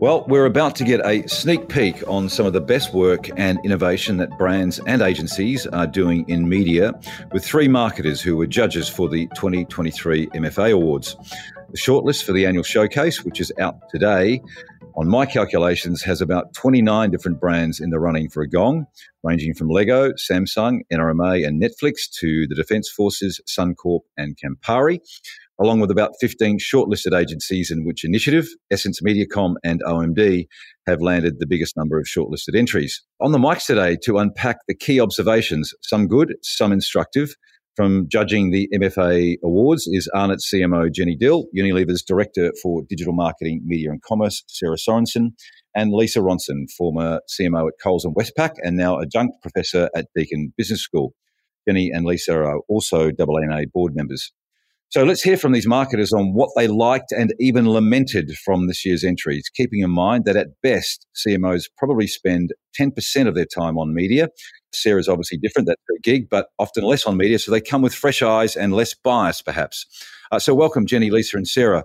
Well, we're about to get a sneak peek on some of the best work and innovation that brands and agencies are doing in media with three marketers who were judges for the 2023 MFA Awards. The shortlist for the annual showcase, which is out today, on my calculations, has about 29 different brands in the running for a gong, ranging from Lego, Samsung, NRMA, and Netflix to the Defence Forces, Suncorp, and Campari, along with about 15 shortlisted agencies in which Initiative, Essence Mediacom, and OMD have landed the biggest number of shortlisted entries. On the mics today to unpack the key observations, some good, some instructive, from judging the MFA awards is Arnott CMO Jenni Dill, Unilever's Director for Digital Marketing, Media and Commerce, Sarah Sorensen, and Lisa Ronson, former CMO at Coles and Westpac and now adjunct professor at Deakin Business School. Jenni and Lisa are also AANA board members. So let's hear from these marketers on what they liked and even lamented from this year's entries, keeping in mind that at best, CMOs probably spend 10% of their time on media. Sarah's obviously different, that's her gig, but often less on media. So they come with fresh eyes and less bias, perhaps. Uh, so welcome, Jenni, Lisa, and Sarah.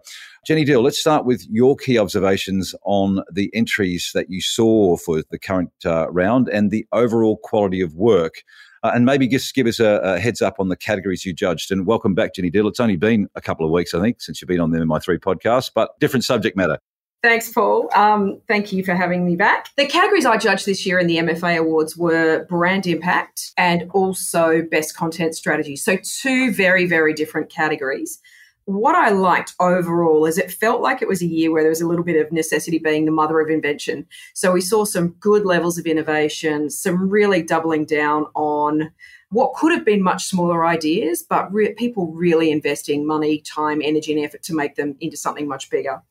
Jenni Dill, let's start with your key observations on the entries that you saw for the current uh, round and the overall quality of work uh, and maybe just give us a, a, heads up on the categories you judged. And welcome back, Jenni Dill. It's only been a couple of weeks, I think, since you've been on the MI3 podcast, but different subject matter. Thanks, Paul. Um, thank you for having me back. The categories I judged this year in the MFA Awards were brand impact and also best content strategy. So, two very, very different categories what I liked overall is it felt like it was a year where there was a little bit of necessity being the mother of invention. So we saw some good levels of innovation, some really doubling down on what could have been much smaller ideas, but re- people really investing money, time, energy, and effort to make them into something much bigger.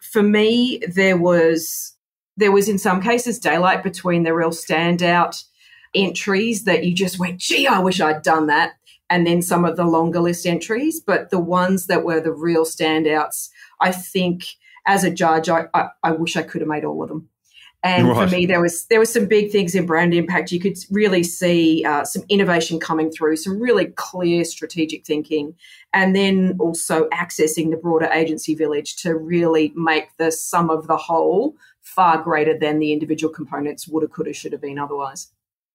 For me, there was there was in some cases daylight between the real standout entries that you just went, gee, I wish I'd done that and then some of the longer list entries. But the ones that were the real standouts, I think as a judge, I, I, I wish I could have made all of them. And right. for me, there was there was some big things in brand impact. You could really see uh, some innovation coming through, some really clear strategic thinking, and then also accessing the broader agency village to really make the sum of the whole far greater than the individual components would have, could have, should have been otherwise.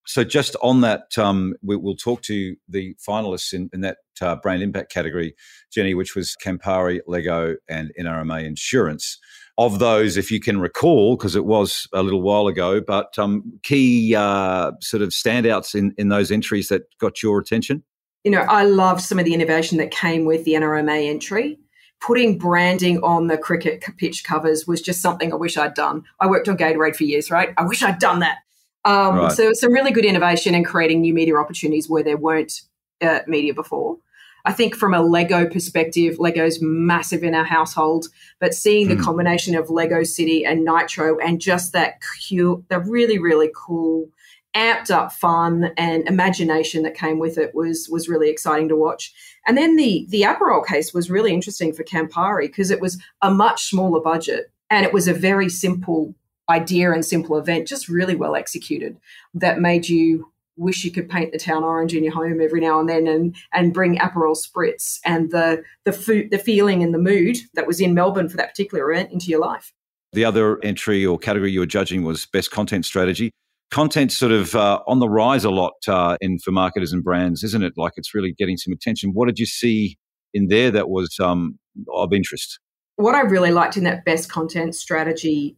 So, just on that, um, we, will talk to the finalists in, in that uh, brand impact category, Jenni, which was Campari, Lego, and NRMA Insurance. Of those, if you can recall, because it was a little while ago, but um, key uh, sort of standouts in, in those entries that got your attention? You know, I loved some of the innovation that came with the NRMA entry putting branding on the cricket pitch covers was just something I wish I'd done. I worked on Gatorade for years, right? I wish I'd done that. Um, right. So some really good innovation and in creating new media opportunities where there weren't uh, media before. I think from a Lego perspective, Lego's massive in our household, but seeing mm. the combination of Lego City and Nitro and just that cute, the really really cool, amped up fun and imagination that came with it was was really exciting to watch. And then the the Aperol case was really interesting for Campari because it was a much smaller budget and it was a very simple idea and simple event, just really well executed, that made you wish you could paint the town orange in your home every now and then and and bring Aperol spritz and the the food the feeling and the mood that was in Melbourne for that particular event into your life. The other entry or category you were judging was best content strategy. Content sort of uh, on the rise a lot uh, in for marketers and brands, isn't it? Like it's really getting some attention. What did you see in there that was um, of interest? What I really liked in that best content strategy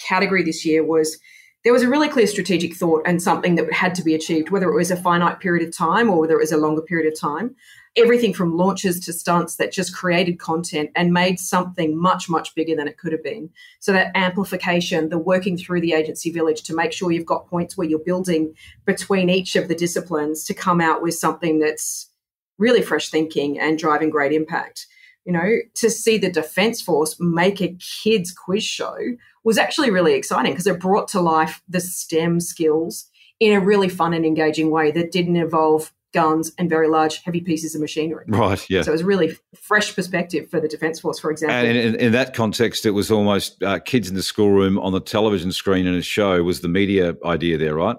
category this year was there was a really clear strategic thought and something that had to be achieved, whether it was a finite period of time or whether it was a longer period of time. Everything from launches to stunts that just created content and made something much, much bigger than it could have been. So that amplification, the working through the agency village to make sure you've got points where you're building between each of the disciplines to come out with something that's really fresh thinking and driving great impact you know, to see the Defence Force make a kids quiz show was actually really exciting because it brought to life the STEM skills in a really fun and engaging way that didn't involve guns, and very large, heavy pieces of machinery. Right, yeah. So it was really fresh perspective for the Defence Force, for example. And in, in that context, it was almost uh, kids in the schoolroom on the television screen in a show was the media idea there, right?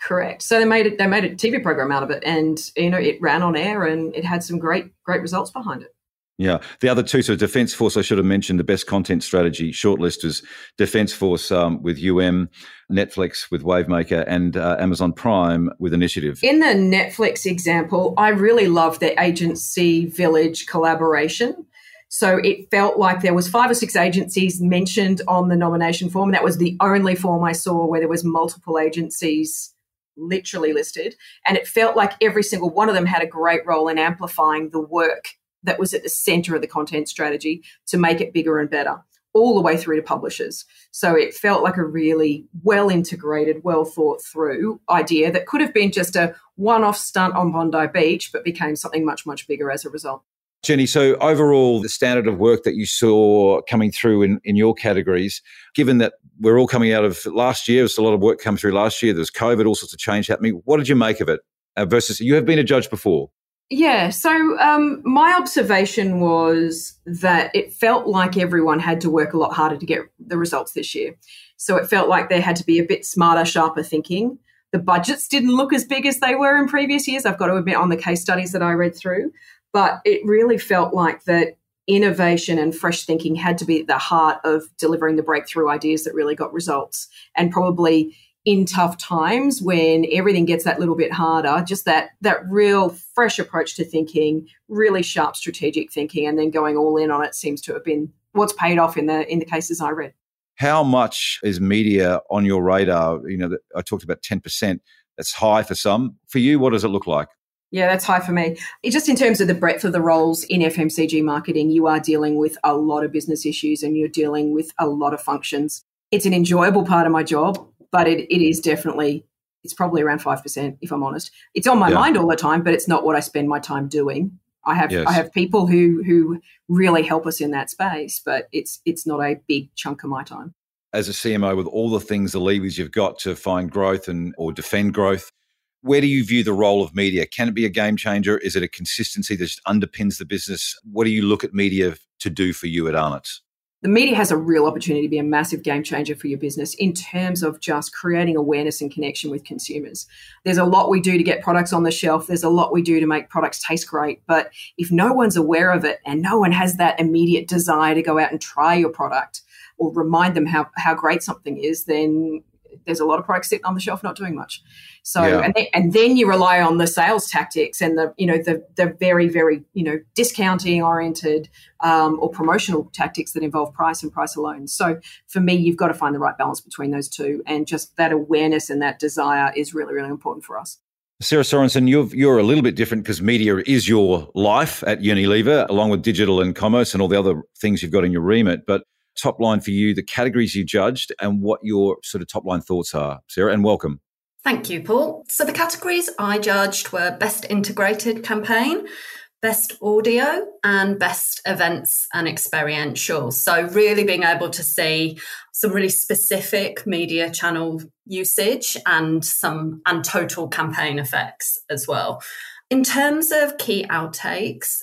Correct. So they made it. They made a TV program out of it, and you know it ran on air, and it had some great, great results behind it. Yeah. The other two, so Defence Force, I should have mentioned the best content strategy shortlist is Defence Force um, with UM, Netflix with Wavemaker, and uh, Amazon Prime with Initiative. In the Netflix example, I really love the agency village collaboration. So it felt like there was five or six agencies mentioned on the nomination form. That was the only form I saw where there was multiple agencies literally listed. And it felt like every single one of them had a great role in amplifying the work that was at the center of the content strategy to make it bigger and better, all the way through to publishers. So it felt like a really well integrated, well thought through idea that could have been just a one off stunt on Bondi Beach, but became something much, much bigger as a result. Jenny, so overall, the standard of work that you saw coming through in, in your categories, given that we're all coming out of last year, there's a lot of work come through last year, there's COVID, all sorts of change happening. What did you make of it uh, versus you have been a judge before? Yeah, so um, my observation was that it felt like everyone had to work a lot harder to get the results this year. So it felt like there had to be a bit smarter, sharper thinking. The budgets didn't look as big as they were in previous years. I've got to admit, on the case studies that I read through, but it really felt like that innovation and fresh thinking had to be at the heart of delivering the breakthrough ideas that really got results. And probably in tough times when everything gets that little bit harder just that that real fresh approach to thinking really sharp strategic thinking and then going all in on it seems to have been what's paid off in the in the cases i read. How much is media on your radar? You know i talked about 10% that's high for some. For you what does it look like? Yeah, that's high for me. It, just in terms of the breadth of the roles in FMCG marketing, you are dealing with a lot of business issues and you're dealing with a lot of functions. It's an enjoyable part of my job but it, it is definitely it's probably around 5% if i'm honest. It's on my yeah. mind all the time but it's not what i spend my time doing. I have yes. i have people who who really help us in that space but it's it's not a big chunk of my time. As a cmo with all the things the levers you've got to find growth and or defend growth where do you view the role of media? Can it be a game changer? Is it a consistency that just underpins the business? What do you look at media to do for you at arnott's the media has a real opportunity to be a massive game changer for your business in terms of just creating awareness and connection with consumers. There's a lot we do to get products on the shelf, there's a lot we do to make products taste great, but if no one's aware of it and no one has that immediate desire to go out and try your product or remind them how, how great something is, then there's a lot of products sitting on the shelf not doing much. So yeah. and then, and then you rely on the sales tactics and the you know the the very very you know discounting oriented um, or promotional tactics that involve price and price alone. So for me, you've got to find the right balance between those two, and just that awareness and that desire is really really important for us. Sarah Sorensen, you're, you're a little bit different because media is your life at Unilever, along with digital and commerce and all the other things you've got in your remit. But top line for you, the categories you judged, and what your sort of top line thoughts are. Sarah, and welcome. Thank you, Paul. So the categories I judged were Best Integrated Campaign, Best Audio, and Best Events and Experiential. So really being able to see some really specific media channel usage and some and total campaign effects as well. In terms of key outtakes,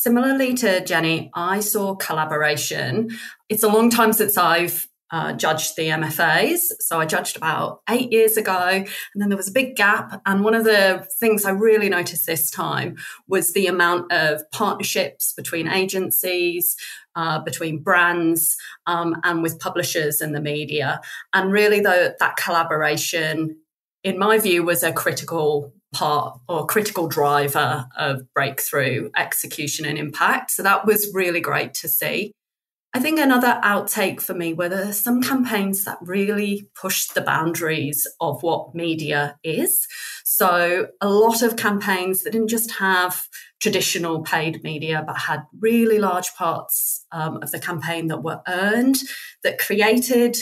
Similarly to Jenni, I saw collaboration. It's a long time since I've uh, judged the MFAs. So I judged about eight years ago, and then there was a big gap. And one of the things I really noticed this time was the amount of partnerships between agencies, uh, between brands, um, and with publishers and the media. And really, though, that collaboration, in my view, was a critical part or critical driver of breakthrough execution and impact. So that was really great to see. I think another outtake for me were there some campaigns that really pushed the boundaries of what media is. So a lot of campaigns that didn't just have traditional paid media, but had really large parts um, of the campaign that were earned, that created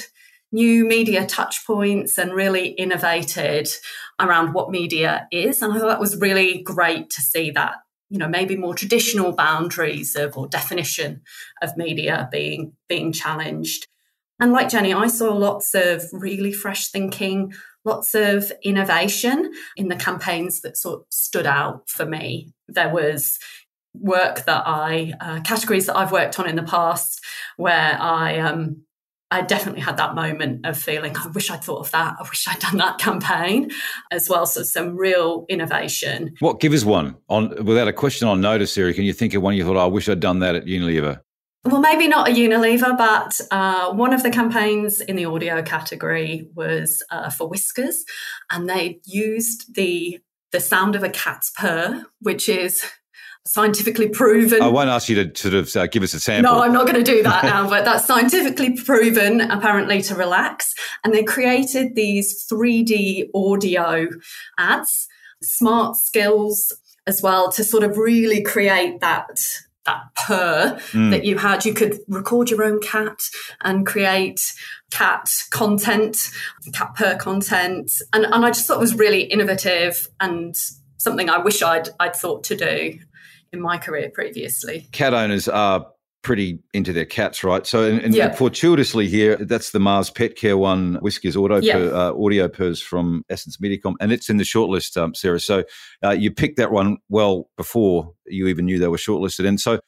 new media touch points and really innovated around what media is. And I thought that was really great to see that, you know, maybe more traditional boundaries of or definition of media being being challenged. And like Jenni, I saw lots of really fresh thinking, lots of innovation in the campaigns that sort of stood out for me. There was work that I, uh, categories that I've worked on in the past where I, um, I definitely had that moment of feeling, I wish I'd thought of that. I wish I'd done that campaign as well. So some real innovation. What give us one on without a question on notice, Sarah? Can you think of one you thought, oh, I wish I'd done that at Unilever? Well, maybe not a Unilever, but uh, one of the campaigns in the audio category was uh, for Whiskas, and they used the the sound of a cat's purr, which is scientifically proven. I won't ask you to sort of uh, give us a sample. No, I'm not going to do that now, but that's scientifically proven apparently to relax. And they created these 3D audio ads, smart skills as well to sort of really create that that purr mm. that you had. You could record your own cat and create cat content, cat purr content. And, and I just thought it was really innovative and something I wish I'd I'd thought to do in my career previously. Cat owners are pretty into their cats, right? So, and, and yeah. fortuitously here, that's the Mars Pet Care one, Whiskas audio, yeah. per, uh, audio purrs from Essence Mediacom, and it's in the shortlist, um, Sarah. So uh, you picked that one well before you even knew they were shortlisted. And so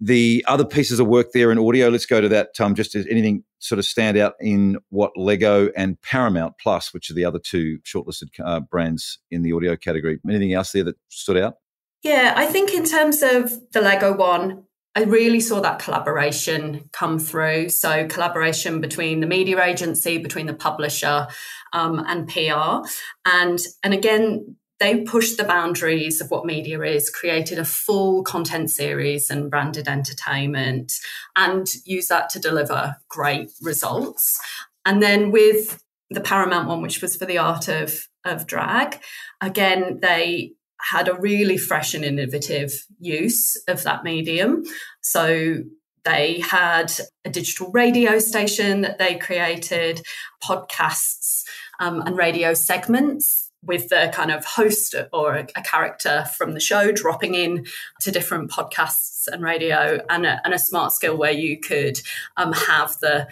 the other pieces of work there in audio, let's go to that. Um, just as anything sort of stand out in what Lego and Paramount Plus, which are the other two shortlisted uh, brands in the audio category. Anything else there that stood out? Yeah, I think in terms of the Lego one, I really saw that collaboration come through. So, collaboration between the media agency, between the publisher, um, and PR, and and again, they pushed the boundaries of what media is, created a full content series and branded entertainment, and used that to deliver great results. And then with the Paramount one, which was for the art of of drag, again they had a really fresh and innovative use of that medium. So they had a digital radio station that they created, podcasts um, and radio segments with the kind of host or a, character from the show dropping in to different podcasts and radio, and a, and a smart skill where you could um, have the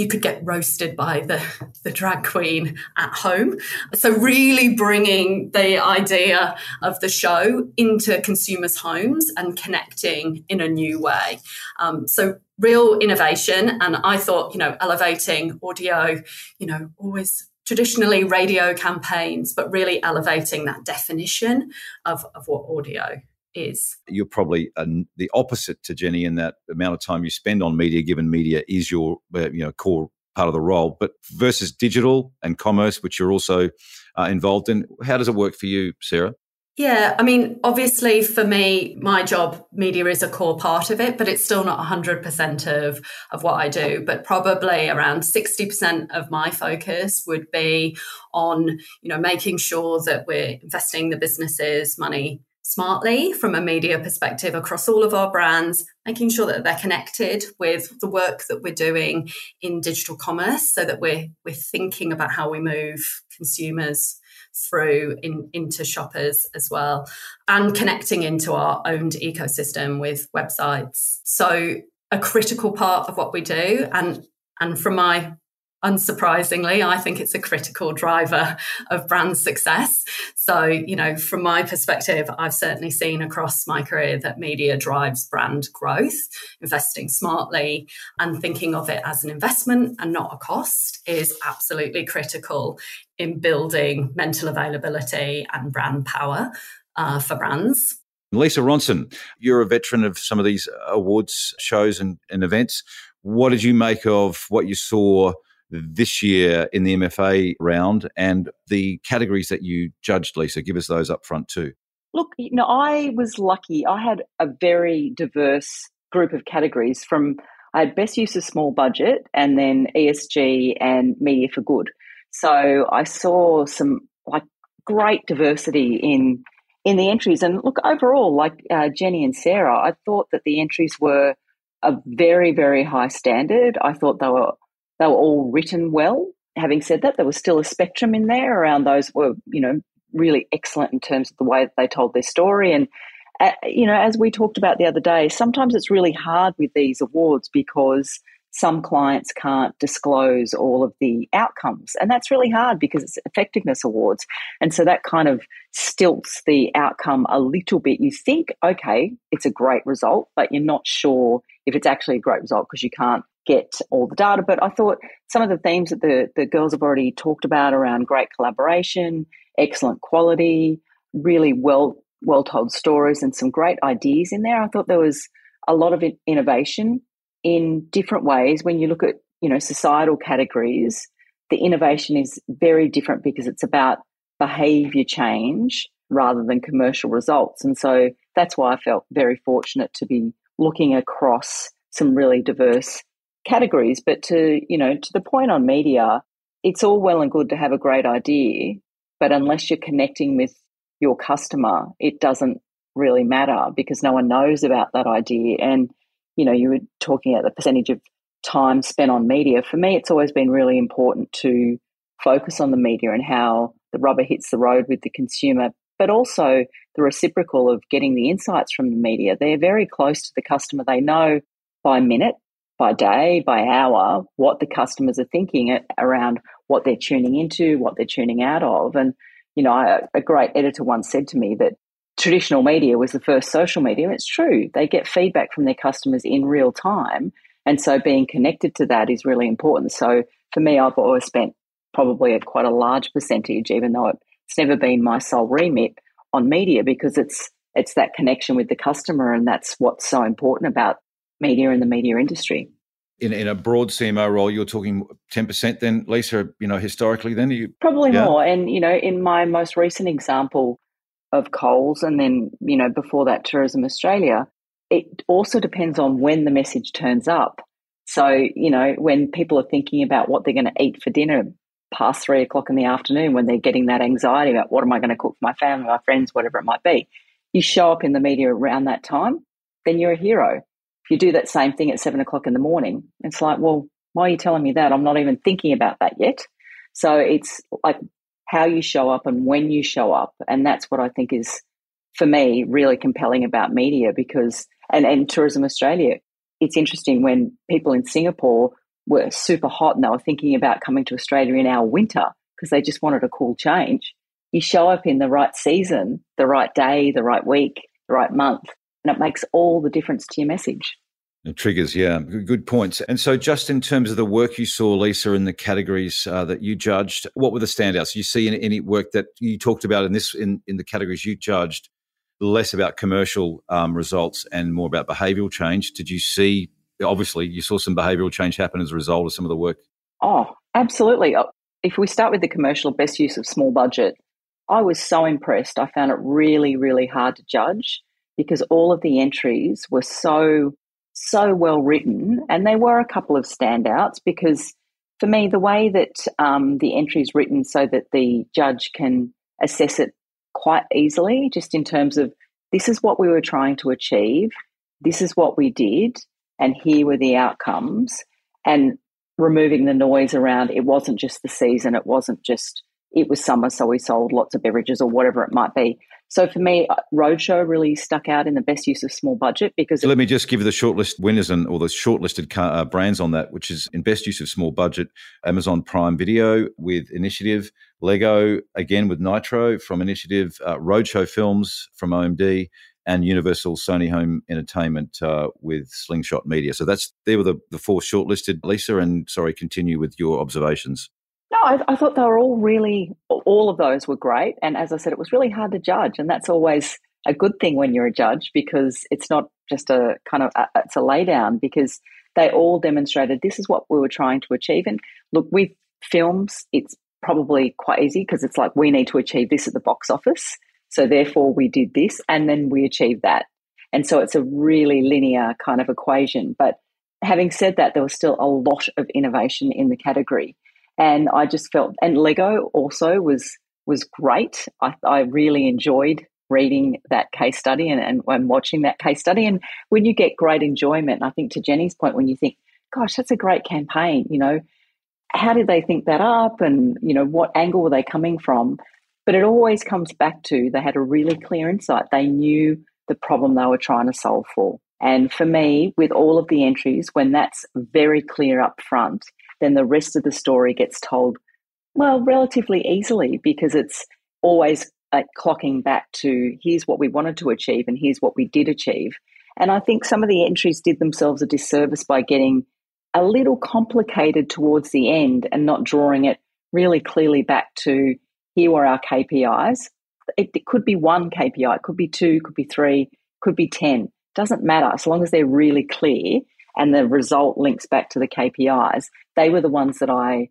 you could get roasted by the, the drag queen at home. So, really bringing the idea of the show into consumers' homes and connecting in a new way. Um, so, real innovation. And I thought, you know, elevating audio, you know, always traditionally radio campaigns, but really elevating that definition of, of what audio is. You're probably the opposite to Jenni in that amount of time you spend on media, given media is your uh, you know core part of the role. But versus digital and commerce, which you're also uh, involved in, how does it work for you, Sarah? Yeah, I mean, obviously for me, my job, media is a core part of it, but it's still not 100% of, of what I do. But probably around 60% of my focus would be on, you know, making sure that we're investing the businesses money smartly from a media perspective across all of our brands, making sure that they're connected with the work that we're doing in digital commerce so that we're, we're thinking about how we move consumers through in, into shoppers as well and connecting into our owned ecosystem with websites. So a critical part of what we do and and from my unsurprisingly, I think it's a critical driver of brand success. So, you know, from my perspective, I've certainly seen across my career that media drives brand growth. Investing smartly and thinking of it as an investment and not a cost is absolutely critical in building mental availability and brand power uh, for brands. Lisa Ronson, you're a veteran of some of these awards shows and, and events. What did you make of what you saw this year in the MFA round and the categories that you judged, Lisa? Give us those up front too. Look, you know, I was lucky. I had a very diverse group of categories from I had best use of small budget and then ESG and media for good. So I saw some like great diversity in in the entries. And look, overall, like uh, Jenni and Sarah, I thought that the entries were a very, very high standard. I thought they were they were all written well. Having said that, there was still a spectrum in there around those were, you know, really excellent in terms of the way that they told their story. And, uh, you know, as we talked about the other day, sometimes it's really hard with these awards because some clients can't disclose all of the outcomes. And that's really hard because it's effectiveness awards. And so that kind of stilts the outcome a little bit. You think, okay, it's a great result, but you're not sure if it's actually a great result because you can't get all the data. But I thought some of the themes that the, the girls have already talked about around great collaboration, excellent quality, really well well told stories and some great ideas in there. I thought there was a lot of innovation in different ways. When you look at you know societal categories, the innovation is very different because it's about behavior change rather than commercial results. And so that's why I felt very fortunate to be looking across some really diverse categories. But to, you know, to the point on media, it's all well and good to have a great idea, but unless you're connecting with your customer, it doesn't really matter because no one knows about that idea. And, you know, you were talking about the percentage of time spent on media. For me, it's always been really important to focus on the media and how the rubber hits the road with the consumer, but also the reciprocal of getting the insights from the media. They're very close to the customer. They know by minute, by day, by hour, what the customers are thinking around what they're tuning into, what they're tuning out of. And, you know, a great editor once said to me that traditional media was the first social media. It's true. They get feedback from their customers in real time. And so being connected to that is really important. So for me, I've always spent probably quite a large percentage, even though it's never been my sole remit on media because it's it's that connection with the customer and that's what's so important about media and the media industry. In, in a broad CMO role, you're talking 10% then, Lisa, you know, historically then? You, Probably yeah? more. And, you know, in my most recent example of Coles and then, you know, before that, Tourism Australia, it also depends on when the message turns up. So, you know, when people are thinking about what they're going to eat for dinner past three o'clock in the afternoon, when they're getting that anxiety about what am I going to cook for my family, my friends, whatever it might be, you show up in the media around that time, then you're a hero. You do that same thing at seven o'clock in the morning, it's like, well, why are you telling me that? I'm not even thinking about that yet. So it's like how you show up and when you show up. And that's what I think is, for me, really compelling about media because, and, and Tourism Australia, it's interesting when people in Singapore were super hot and they were thinking about coming to Australia in our winter because they just wanted a cool change. You show up in the right season, the right day, the right week, the right month, and it makes all the difference to your message. It triggers, yeah, good points. And so, just in terms of the work you saw, Lisa, in the categories uh, that you judged, what were the standouts? You see any, any, work that you talked about in this in, in the categories you judged, less about commercial um, results and more about behavioural change? Did you see obviously you saw some behavioural change happen as a result of some of the work. Oh, absolutely. Uh, if we start with the commercial best use of small budget, I was so impressed. I found it really, really hard to judge because all of the entries were so, so well written. And there were a couple of standouts because for me, the way that um, the entry is written so that the judge can assess it quite easily, just in terms of this is what we were trying to achieve, this is what we did, and here were the outcomes and removing the noise around it wasn't just the season it wasn't just it was summer so we sold lots of beverages or whatever it might be so for me uh, roadshow really stuck out in the best use of small budget because let me just give you the shortlist winners and or the shortlisted uh, brands on that which is in best use of small budget amazon prime video with initiative lego again with nitro from initiative uh, roadshow films from omd and Universal Sony Home Entertainment uh, with Slingshot Media. So that's they were the, the four shortlisted. Lisa, and sorry, continue with your observations. No, I, I, thought they were all really, all of those were great. And as I said, it was really hard to judge. And that's always a good thing when you're a judge because it's not just a kind of, a, it's a laydown because they all demonstrated this is what we were trying to achieve. And look, with films, it's probably quite easy because it's like we need to achieve this at the box office. So therefore, we did this and then we achieved that. And so it's a really linear kind of equation. But having said that, there was still a lot of innovation in the category. And I just felt, and Lego also was was great. I, I really enjoyed reading that case study and, and, and watching that case study. And when you get great enjoyment, I think to Jenni's point, when you think, gosh, that's a great campaign, you know, how did they think that up? And, you know, what angle were they coming from? But it always comes back to they had a really clear insight. They knew the problem they were trying to solve for. And for me, with all of the entries, when that's very clear up front, then the rest of the story gets told, well, relatively easily because it's always uh, clocking back to here's what we wanted to achieve and here's what we did achieve. And I think some of the entries did themselves a disservice by getting a little complicated towards the end and not drawing it really clearly back to here were our KPIs. It, it could be one KPI, it could be two, could be three, could be 10. Doesn't matter as long as they're really clear and the result links back to the KPIs. They were the ones that I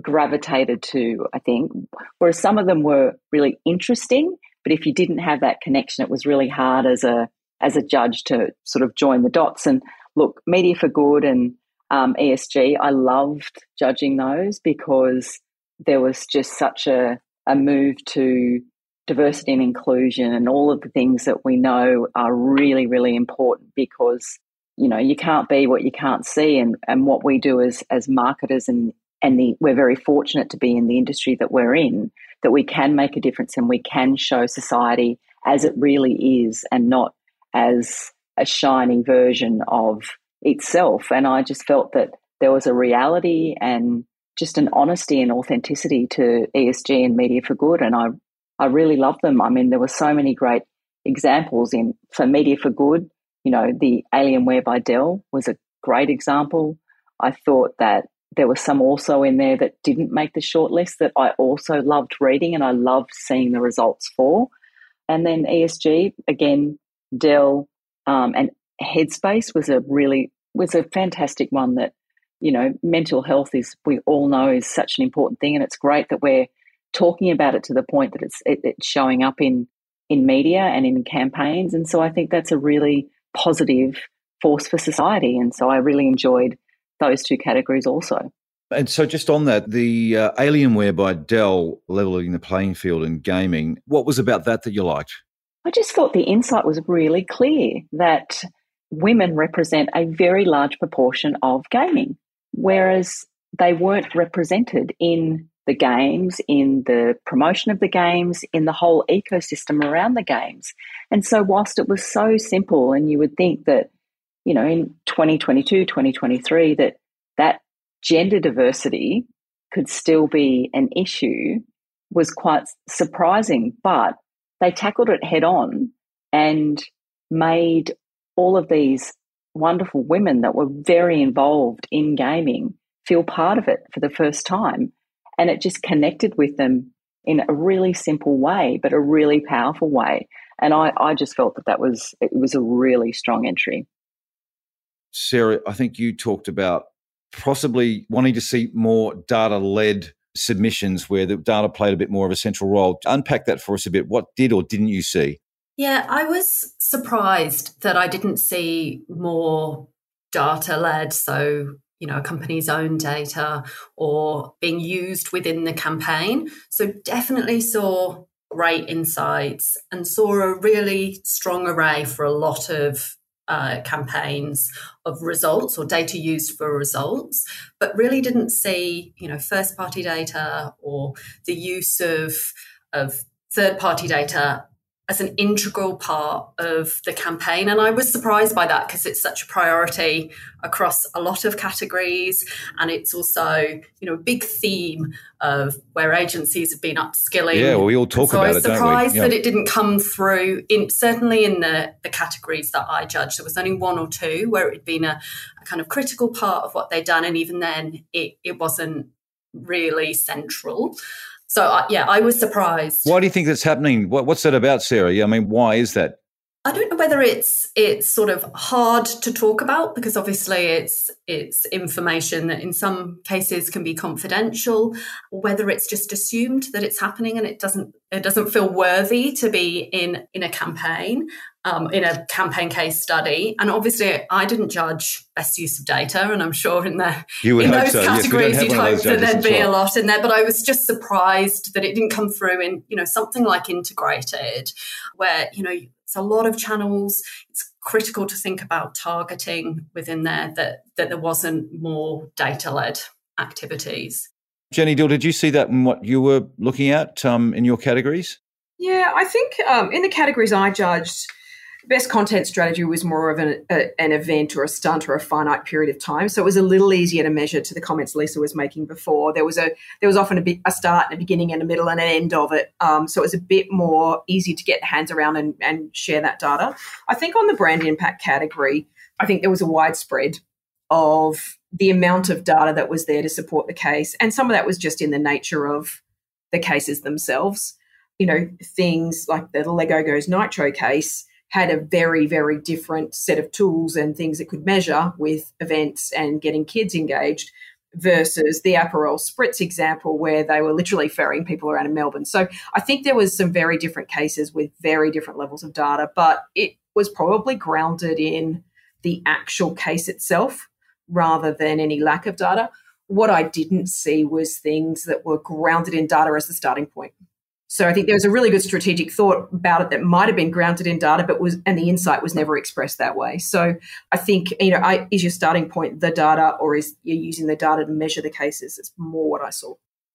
gravitated to, I think, whereas some of them were really interesting. But if you didn't have that connection, it was really hard as a as a judge to sort of join the dots. And look, Media for Good and um, ESG, I loved judging those because there was just such a, a move to diversity and inclusion and all of the things that we know are really, really important because you know you can't be what you can't see and, and what we do as as marketers and and the, we're very fortunate to be in the industry that we're in that we can make a difference and we can show society as it really is and not as a shiny version of itself. And I just felt that there was a reality and just an honesty and authenticity to ESG and Media for Good. And I, I really love them. I mean, there were so many great examples in for Media for Good. You know, the Alienware by Dell was a great example. I thought that there were some also in there that didn't make the shortlist that I also loved reading and I loved seeing the results for. And then ESG, again, Dell um, and Headspace was a really was a fantastic one that you know mental health is we all know is such an important thing and it's great that we're talking about it to the point that it's it, it's showing up in in media and in campaigns and so I think that's a really positive force for society and so I really enjoyed those two categories also. And so, just on that, the uh, Alienware by Dell leveling the playing field in gaming, what was about that that you liked? I just thought the insight was really clear that women represent a very large proportion of gaming, whereas they weren't represented in the games, in the promotion of the games, in the whole ecosystem around the games. And so, whilst it was so simple, and you would think that, you know, in 2022, 2023, that that gender diversity could still be an issue was quite surprising. But they tackled it head on and made all of these wonderful women that were very involved in gaming feel part of it for the first time. And it just connected with them in a really simple way, but a really powerful way. And I, I just felt that that was it was a really strong entry. Sarah, I think you talked about possibly wanting to see more data led submissions where the data played a bit more of a central role. Unpack that for us a bit. What did or didn't you see? Yeah, I was surprised that I didn't see more data led. So, you know, a company's own data or being used within the campaign. So, definitely saw great insights and saw a really strong array for a lot of uh, campaigns of results or data used for results, but really didn't see, you know, first party data or the use of of third party data as an integral part of the campaign. And I was surprised by that because it's such a priority across a lot of categories. And it's also, you know, a big theme of where agencies have been upskilling. Yeah, well, we all talk so about it. I was surprised yeah. that it didn't come through in certainly in the, the categories that I judged. There was only one or two where it had been a, a kind of critical part of what they'd done. And even then it, it wasn't really central. So uh, yeah, I was surprised. Why do you think that's happening? What, what's that about, Sarah? I mean, why is that? I don't know whether it's it's sort of hard to talk about because obviously it's it's information that in some cases can be confidential, whether it's just assumed that it's happening and it doesn't it doesn't feel worthy to be in in a campaign um, in a campaign case study. And obviously, I didn't judge best use of data, and I'm sure in the in those so. categories yes, you'd hope that there'd be well. a lot in there. But I was just surprised that it didn't come through in you know something like integrated, where you know it's a lot of channels. It's critical to think about targeting within there that that there wasn't more data led activities. Jenni Dill, did you see that in what you were looking at um, in your categories? Yeah, I think um, in the categories I judged, best content strategy was more of an, a, an event or a stunt or a finite period of time. So it was a little easier to measure to the comments Lisa was making before. There was a there was often a, bit, a start and a beginning and a middle and an end of it. Um, so it was a bit more easy to get hands around and, and share that data. I think on the brand impact category, I think there was a widespread of the amount of data that was there to support the case. And some of that was just in the nature of the cases themselves. You know, things like the Lego Goes Nitro case had a very, very different set of tools and things it could measure with events and getting kids engaged versus the Aperol Spritz example where they were literally ferrying people around in Melbourne. So I think there was some very different cases with very different levels of data, but it was probably grounded in the actual case itself rather than any lack of data. What I didn't see was things that were grounded in data as the starting point. So I think there was a really good strategic thought about it that might have been grounded in data, but was and the insight was never expressed that way. So I think you know, I, is your starting point the data, or is you're using the data to measure the cases? It's more what I saw.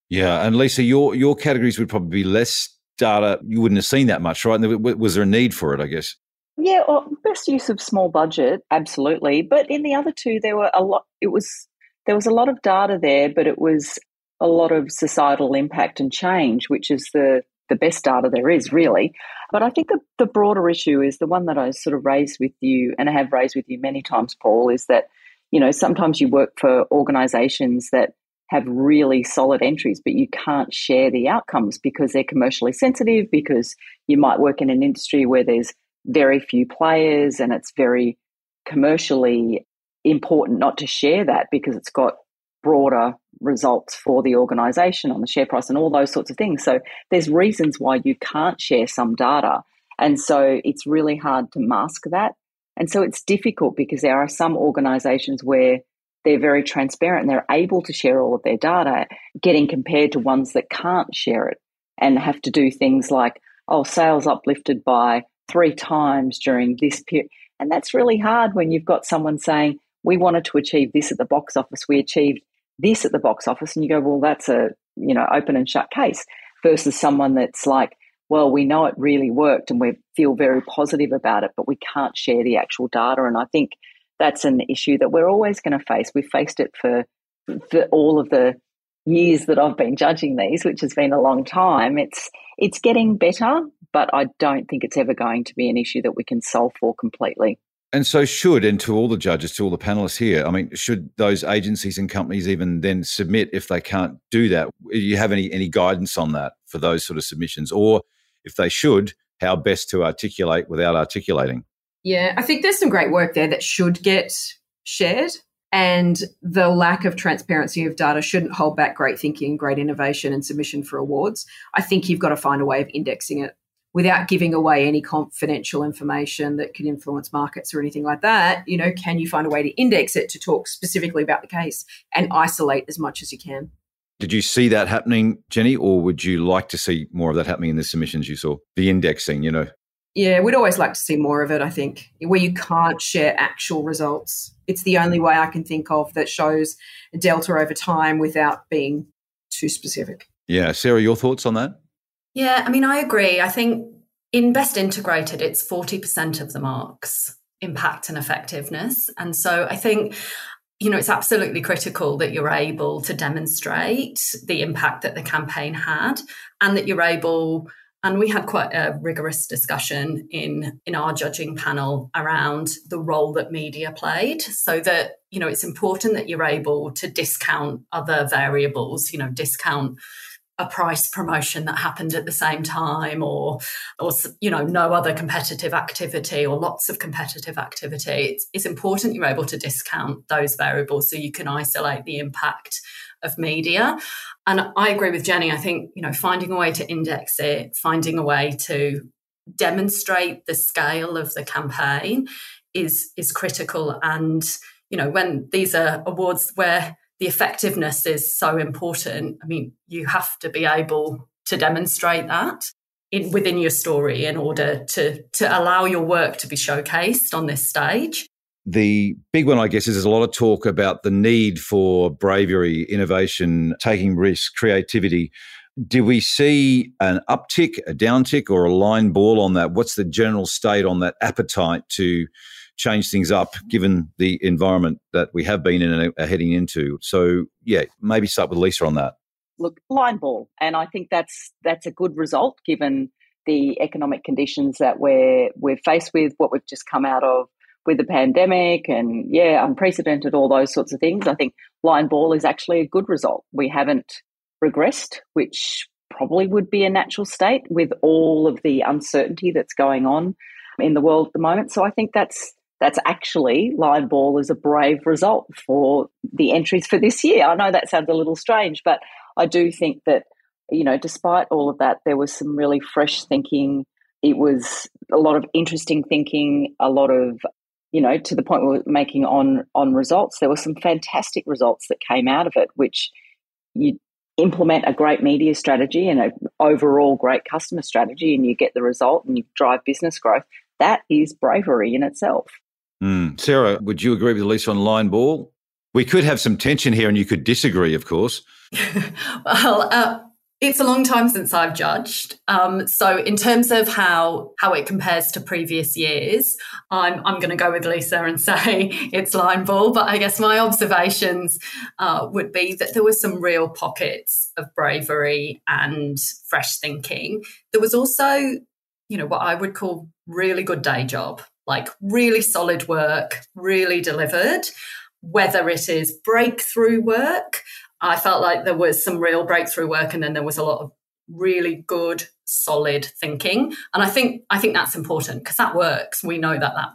Yeah, and Lisa, your your categories would probably be less data. You wouldn't have seen that much, right? Was there a need for it? I guess. Yeah, well, best use of small budget, absolutely. But in the other two, there were a lot. It was there was a lot of data there, but it was a lot of societal impact and change, which is the the best data there is, really. But I think the, the broader issue is the one that I sort of raised with you, and I have raised with you many times, Paul, is that you know sometimes you work for organisations that have really solid entries, but you can't share the outcomes because they're commercially sensitive, because you might work in an industry where there's very few players and it's very commercially important not to share that because it's got broader results for the organization on the share price and all those sorts of things. So there's reasons why you can't share some data. And so it's really hard to mask that. And so it's difficult because there are some organizations where they're very transparent and they're able to share all of their data, getting compared to ones that can't share it and have to do things like, oh, sales uplifted by three times during this period. And that's really hard when you've got someone saying, we wanted to achieve this at the box office, we achieved this at the box office. And you go, well, that's a, you know, open and shut case versus someone that's like, well, we know it really worked and we feel very positive about it, but we can't share the actual data. And I think that's an issue that we're always going to face. We've faced it for, for all of the years that I've been judging these, which has been a long time. It's it's getting better, but I don't think it's ever going to be an issue that we can solve for completely. And so, should, and to all the judges, to all the panelists here, I mean, should those agencies and companies even then submit if they can't do that? Do you have any, any guidance on that for those sort of submissions? Or if they should, how best to articulate without articulating? Yeah, I think there's some great work there that should get shared. And the lack of transparency of data shouldn't hold back great thinking, great innovation, and submission for awards. I think you've got to find a way of indexing it without giving away any confidential information that could influence markets or anything like that. You know, can you find a way to index it to talk specifically about the case and isolate as much as you can? Did you see that happening, Jenni, or would you like to see more of that happening in the submissions you saw? The indexing, you know? Yeah, we'd always like to see more of it, I think, where you can't share actual results. It's the only way I can think of that shows delta over time without being too specific. Yeah. Sarah, your thoughts on that? Yeah, I mean, I agree. I think in Best Integrated, it's 40% of the marks impact and effectiveness. And so I think you know, it's absolutely critical that you're able to demonstrate the impact that the campaign had and that you're able and we had quite a rigorous discussion in in our judging panel around the role that media played so that you know it's important that you're able to discount other variables you know discount a price promotion that happened at the same time or or you know no other competitive activity or lots of competitive activity it's, it's important you're able to discount those variables so you can isolate the impact of media. And I agree with Jenni. I think, you know, finding a way to index it, finding a way to demonstrate the scale of the campaign is is critical. And, you know, when these are awards where the effectiveness is so important, I mean, you have to be able to demonstrate that in, within your story in order to to allow your work to be showcased on this stage. The big one, I guess, is there's a lot of talk about the need for bravery, innovation, taking risks, creativity. do we see an uptick, a downtick, or a line ball on that? What's the general state on that appetite to change things up given the environment that we have been in and are heading into? So, yeah, maybe start with Lisa on that. Look, line ball, and I think that's that's a good result given the economic conditions that we're we're faced with, what we've just come out of with the pandemic, and yeah, unprecedented, all those sorts of things. I think line ball is actually a good result. We haven't regressed, which probably would be a natural state with all of the uncertainty that's going on in the world at the moment. So I think that's that's actually line ball is a brave result for the entries for this year. I know that sounds a little strange, but I do think that you know, despite all of that, there was some really fresh thinking. It was a lot of interesting thinking, a lot of you know, to the point we are making on on results. There were some fantastic results that came out of it, which you implement a great media strategy and an overall great customer strategy and you get the result and you drive business growth, that is bravery in itself. Mm. Sarah, would you agree with Lisa on line ball? We could have some tension here and you could disagree, of course. well, uh, it's a long time since I've judged. Um, so in terms of how how it compares to previous years, I'm I'm going to go with Lisa and say it's line ball. But I guess my observations uh, would be that there were some real pockets of bravery and fresh thinking. There was also, you know, what I would call really good day job, like really solid work, really delivered. Whether it is breakthrough work I felt like there was some real breakthrough work and then there was a lot of really good solid thinking. And i think i think that's important because that works. We know that that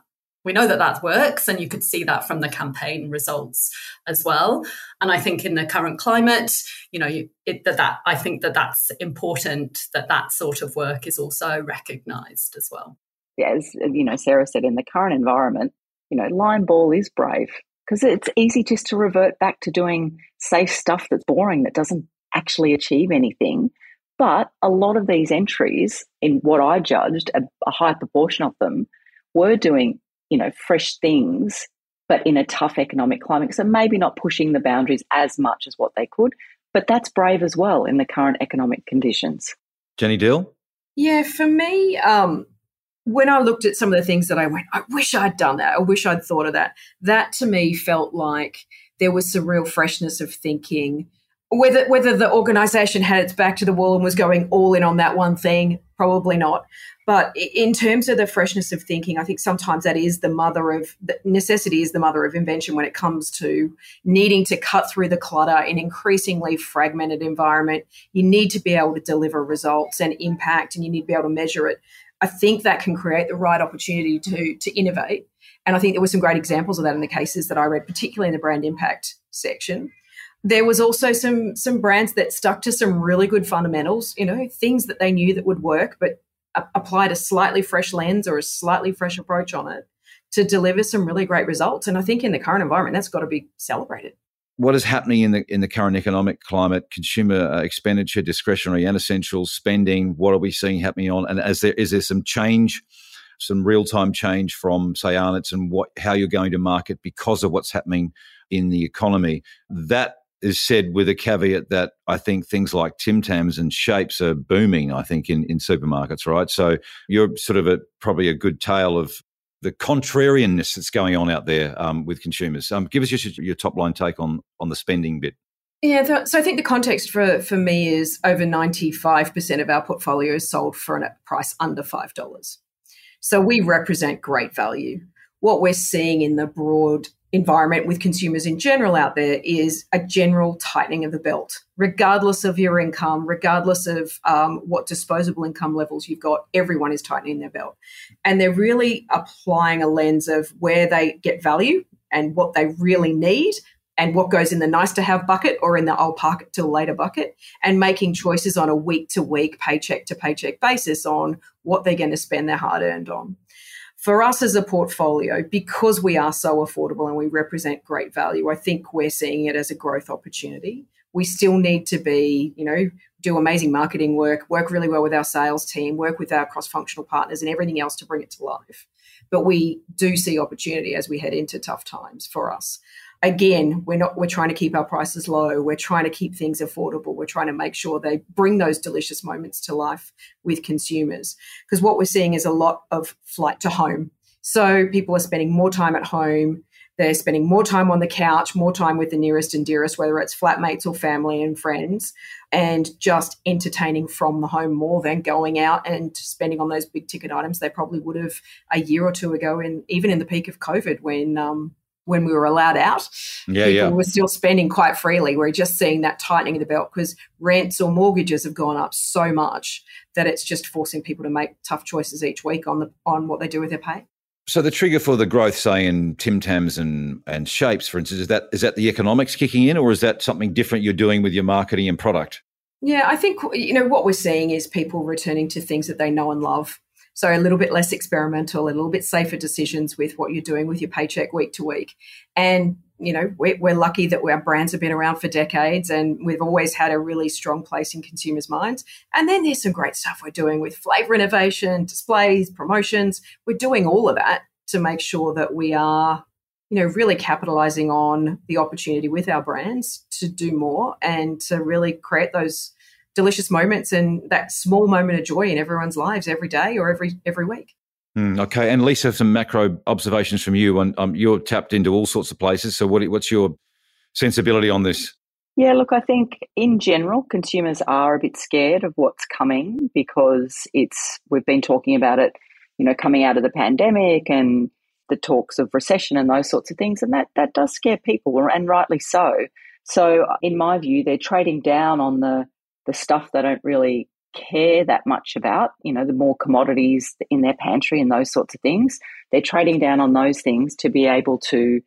we know that that works and you could see that from the campaign results as well. And i think in the current climate you know it, that, that i think that that's important that that sort of work is also recognized as well as you know sarah said in the current environment you know line ball is brave because it's easy just to revert back to doing safe stuff that's boring that doesn't actually achieve anything. But a lot of these entries, in what I judged, a, a high proportion of them were doing, you know, fresh things, but in a tough economic climate. So maybe not pushing the boundaries as much as what they could, but that's brave as well in the current economic conditions. Jenni Dill? Yeah, for me, um, when I looked at some of the things that I went, I wish I'd done that. I wish I'd thought of that. That to me felt like there was some real freshness of thinking. Whether whether the organization had its back to the wall and was going all in on that one thing, probably not. But in terms of the freshness of thinking, I think sometimes that is the mother of necessity is the mother of invention when it comes to needing to cut through the clutter in increasingly fragmented environment. You need to be able to deliver results and impact, and you need to be able to measure it. I think that can create the right opportunity to to innovate. And I think there were some great examples of that in the cases that I read, particularly in the brand impact section. There was also some some brands that stuck to some really good fundamentals, you know, things that they knew that would work, but applied a slightly fresh lens or a slightly fresh approach on it to deliver some really great results. And I think in the current environment, that's got to be celebrated what is happening in the in the current economic climate, consumer uh, expenditure, discretionary and essential spending? What are we seeing happening on? And is there is there some change, some real time change from say Arnott's and what how you're going to market because of what's happening in the economy? That is said with a caveat that I think things like Tim Tams and shapes are booming, I think, in, in supermarkets, right? So you're sort of a, probably a good tale of the contrarianness that's going on out there um, with consumers. Um, give us your, your top line take on on the spending bit. Yeah, so I think the context for for me is over ninety five percent of our portfolio is sold for a price under five dollars. So we represent great value. What we're seeing in the broad environment with consumers in general out there is a general tightening of the belt, regardless of your income, regardless of um, what disposable income levels you've got. Everyone is tightening their belt, and they're really applying a lens of where they get value and what they really need. And what goes in the nice to have bucket or in the I'll park it till later bucket, and making choices on a week to week, paycheck to paycheck basis on what they're going to spend their hard earned on for us as a portfolio, because we are so affordable and we represent great value, I think we're seeing it as a growth opportunity. We still need to be, you know, do amazing marketing work, work really well with our sales team, work with our cross functional partners and everything else to bring it to life. But we do see opportunity as we head into tough times for us. Again, we're not we're trying to keep our prices low. We're trying to keep things affordable. We're trying to make sure they bring those delicious moments to life with consumers. Because what we're seeing is a lot of flight to home. So people are spending more time at home. They're spending more time on the couch, more time with the nearest and dearest, whether it's flatmates or family and friends, and just entertaining from the home more than going out and spending on those big ticket items they probably would have a year or two ago, and even in the peak of COVID when um, when we were allowed out. Yeah, people yeah. were still spending quite freely. We're just seeing that tightening of the belt because rents or mortgages have gone up so much that it's just forcing people to make tough choices each week on the on what they do with their pay. So the trigger for the growth, say in Tim Tams and and shapes, for instance, is that is that the economics kicking in, or is that something different you're doing with your marketing and product? Yeah, I think you know what we're seeing is people returning to things that they know and love. So a little bit less experimental, a little bit safer decisions with what you're doing with your paycheck week to week. And, you know, we're, we're lucky that our brands have been around for decades and we've always had a really strong place in consumers' minds. And then there's some great stuff we're doing with flavor innovation, displays, promotions. We're doing all of that to make sure that we are you know, really capitalizing on the opportunity with our brands to do more and to really create those delicious moments and that small moment of joy in everyone's lives every day or every every week. Mm, okay, and Lisa, some macro observations from you. And um, you're tapped into all sorts of places. So, what, what's your sensibility on this? Yeah, look, I think in general, consumers are a bit scared of what's coming because it's we've been talking about it, you know, coming out of the pandemic and the talks of recession and those sorts of things, and that that does scare people, and rightly so. So, in my view, they're trading down on the the stuff they don't really care that much about, you know, the more commodities in their pantry and those sorts of things. They're trading down on those things to be able to,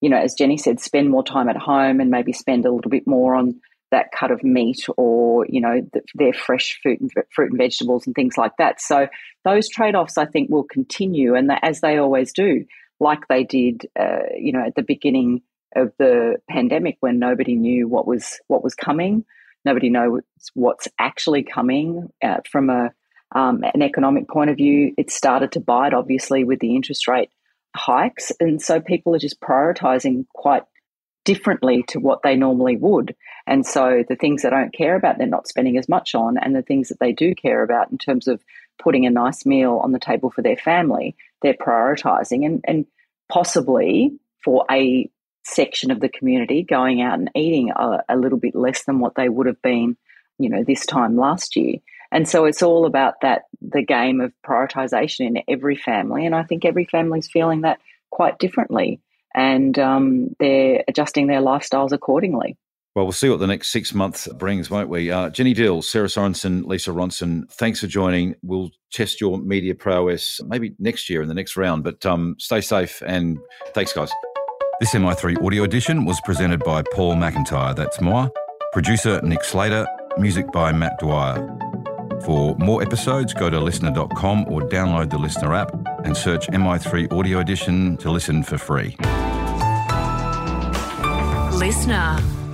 you know, as Jenni said, spend more time at home and maybe spend a little bit more on that cut of meat or, you know, the, their fresh fruit and, fruit and vegetables and things like that. So those trade offs, I think, will continue, and as they always do, like they did, uh, you know, at the beginning of the pandemic when nobody knew what was what was coming Nobody knows what's actually coming uh, from a um, an economic point of view. It started to bite, obviously, with the interest rate hikes, and so people are just prioritizing quite differently to what they normally would. And so the things they don't care about, they're not spending as much on, and the things that they do care about in terms of putting a nice meal on the table for their family, they're prioritizing, and and possibly for a section of the community going out and eating a, a, little bit less than what they would have been, you know, this time last year. And so it's all about that the game of prioritization in every family. And I think every family is feeling that quite differently and um, they're adjusting their lifestyles accordingly. Well, we'll see what the next six months brings, won't we? Uh, Jenni Dill, Sarah Sorrenson, Lisa Ronson, thanks for joining. We'll test your media prowess maybe next year in the next round, but um, stay safe and thanks, guys. This MI3 audio edition was presented by Paul McIntyre, that's Moa. Producer Nick Slater, music by Matt Dwyer. For more episodes, go to listnr.com or download the LiSTNR app and search MI3 Audio Edition to listen for free. LiSTNR.